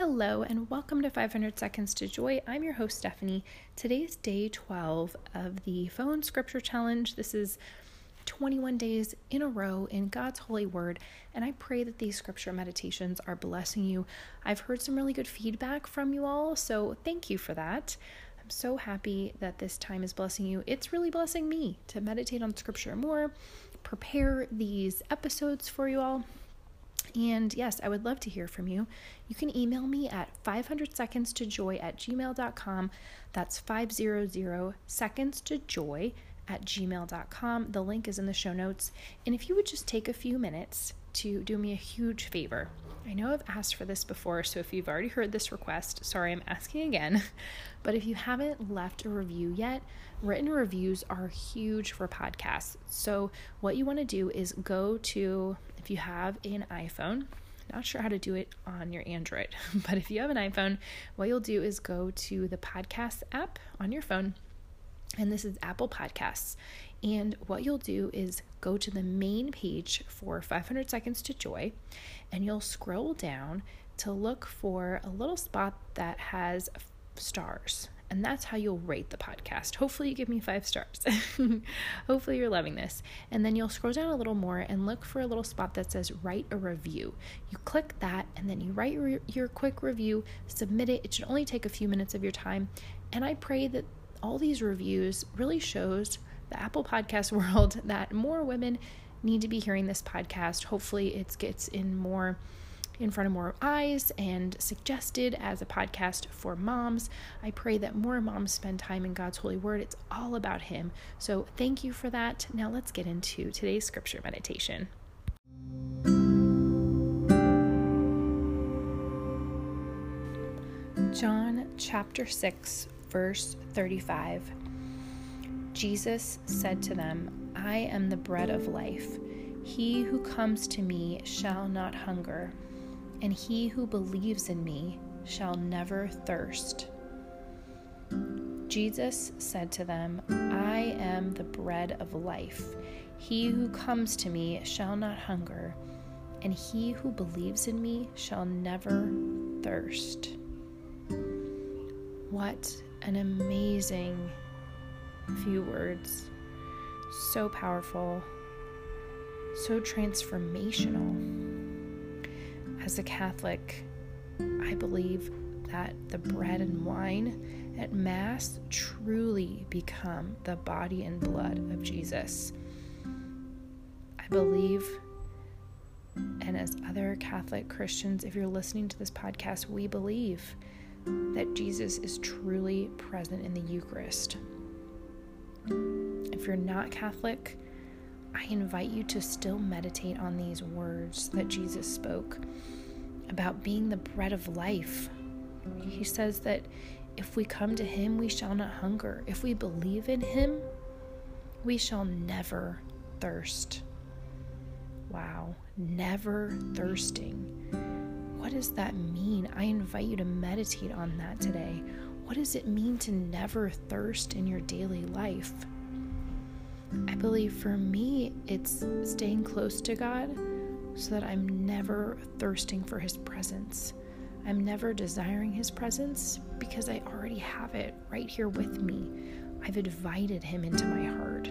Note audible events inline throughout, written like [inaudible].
Hello, and welcome to 500 Seconds to Joy. I'm your host, Stephanie. Today is day 12 of the Phone Scripture Challenge. This is 21 days in a row in God's holy word, and I pray that these scripture meditations are blessing you. I've heard some really good feedback from you all, so thank you for that. I'm so happy that this time is blessing you. It's really blessing me to meditate on scripture more, prepare these episodes for you all. And yes, I would love to hear from you. You can email me at 500 seconds to joy at gmail.com. That's 500 seconds to joy at gmail.com. The link is in the show notes. And if you would just take a few minutes to do me a huge favor, I know I've asked for this before, so if you've already heard this request, sorry, I'm asking again. [laughs] But if you haven't left a review yet, written reviews are huge for podcasts. So, what you want to do is go to, if you have an iPhone, not sure how to do it on your Android, [laughs] but if you have an iPhone, what you'll do is go to the podcast app on your phone and this is Apple Podcasts. And what you'll do is go to the main page for 500 Seconds to Joy, and you'll scroll down to look for a little spot that has stars. And that's how you'll rate the podcast. Hopefully, you give me five stars. [laughs] Hopefully, you're loving this. And then you'll scroll down a little more and look for a little spot that says write a review. You click that and then you write your, your quick review, submit it. It should only take a few minutes of your time. And I pray that all these reviews really shows the Apple Podcast [laughs] world that more women need to be hearing this podcast. Hopefully, it gets in more in front of more eyes and suggested as a podcast for moms. I pray that more moms spend time in God's holy word. It's all about Him. So, thank you for that. Now, let's get into today's scripture meditation. John chapter 6, verse 35. Jesus said to them, I am the bread of life. He who comes to me shall not hunger, and he who believes in me shall never thirst. Jesus said to them, I am the bread of life. He who comes to me shall not hunger, and he who believes in me shall never thirst. What an amazing few words. So powerful, so transformational. As a Catholic, I believe that the bread and wine at Mass truly become the body and blood of Jesus. I believe, and as other Catholic Christians, if you're listening to this podcast, we believe that Jesus is truly present in the Eucharist. If you're not Catholic, I invite you to still meditate on these words that Jesus spoke about being the bread of life. He says that if we come to Him, we shall not hunger. If we believe in Him, we shall never thirst. Wow, never thirsting. What does that mean? I invite you to meditate on that today. What does it mean to never thirst in your daily life? I believe for me, it's staying close to God so that I'm never thirsting for His presence. I'm never desiring His presence because I already have it right here with me. I've invited Him into my heart.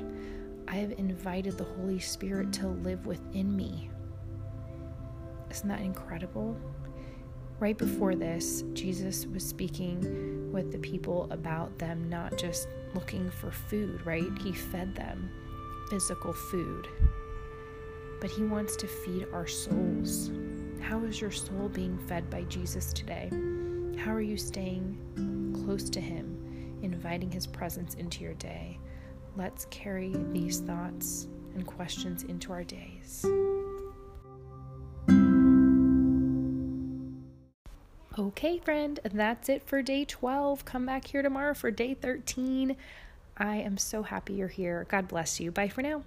I have invited the Holy Spirit to live within me. Isn't that incredible? Right before this, Jesus was speaking with the people about them not just looking for food, right? He fed them physical food. But He wants to feed our souls. How is your soul being fed by Jesus today? How are you staying close to Him, inviting His presence into your day? Let's carry these thoughts and questions into our days. Okay, friend, that's it for day 12. Come back here tomorrow for day 13. I am so happy you're here. God bless you. Bye for now.